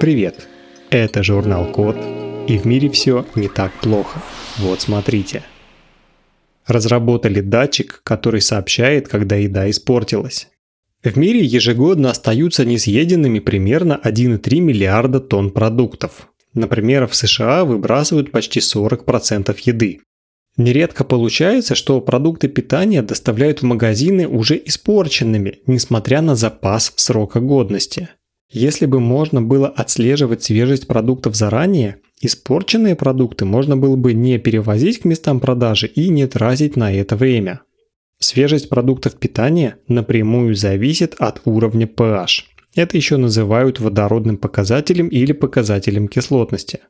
Привет! Это журнал Код, и в мире все не так плохо. Вот смотрите. Разработали датчик, который сообщает, когда еда испортилась. В мире ежегодно остаются несъеденными примерно 1,3 миллиарда тонн продуктов. Например, в США выбрасывают почти 40% еды. Нередко получается, что продукты питания доставляют в магазины уже испорченными, несмотря на запас срока годности. Если бы можно было отслеживать свежесть продуктов заранее, испорченные продукты можно было бы не перевозить к местам продажи и не тратить на это время. Свежесть продуктов питания напрямую зависит от уровня pH. Это еще называют водородным показателем или показателем кислотности.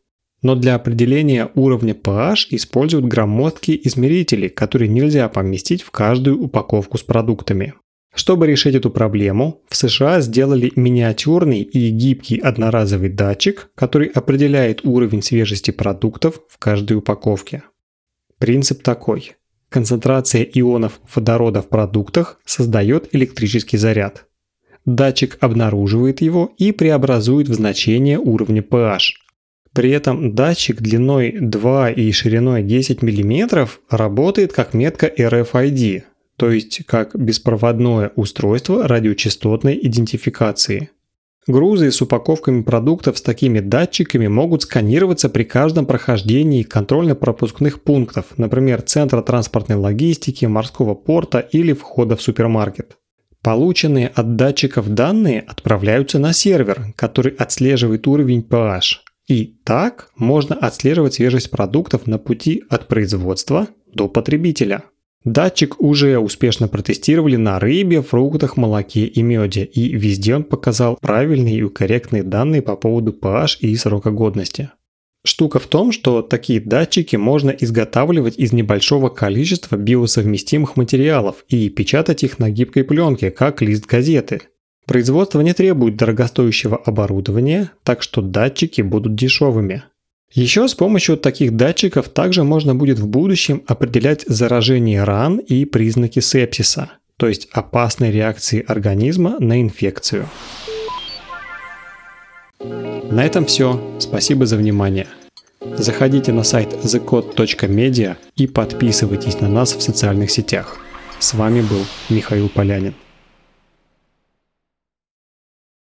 Но для определения уровня pH используют громоздкие измерители, которые нельзя поместить в каждую упаковку с продуктами. Чтобы решить эту проблему, в США сделали миниатюрный и гибкий одноразовый датчик, который определяет уровень свежести продуктов в каждой упаковке. Принцип такой. Концентрация ионов водорода в продуктах создает электрический заряд. Датчик обнаруживает его и преобразует в значение уровня pH. При этом датчик длиной 2 и шириной 10 мм работает как метка RFID, то есть как беспроводное устройство радиочастотной идентификации. Грузы с упаковками продуктов с такими датчиками могут сканироваться при каждом прохождении контрольно-пропускных пунктов, например, центра транспортной логистики, морского порта или входа в супермаркет. Полученные от датчиков данные отправляются на сервер, который отслеживает уровень pH. И так можно отслеживать свежесть продуктов на пути от производства до потребителя. Датчик уже успешно протестировали на рыбе, фруктах, молоке и меде, и везде он показал правильные и корректные данные по поводу pH и срока годности. Штука в том, что такие датчики можно изготавливать из небольшого количества биосовместимых материалов и печатать их на гибкой пленке, как лист газеты. Производство не требует дорогостоящего оборудования, так что датчики будут дешевыми. Еще с помощью таких датчиков также можно будет в будущем определять заражение ран и признаки сепсиса, то есть опасной реакции организма на инфекцию. На этом все. Спасибо за внимание. Заходите на сайт thecode.media и подписывайтесь на нас в социальных сетях. С вами был Михаил Полянин.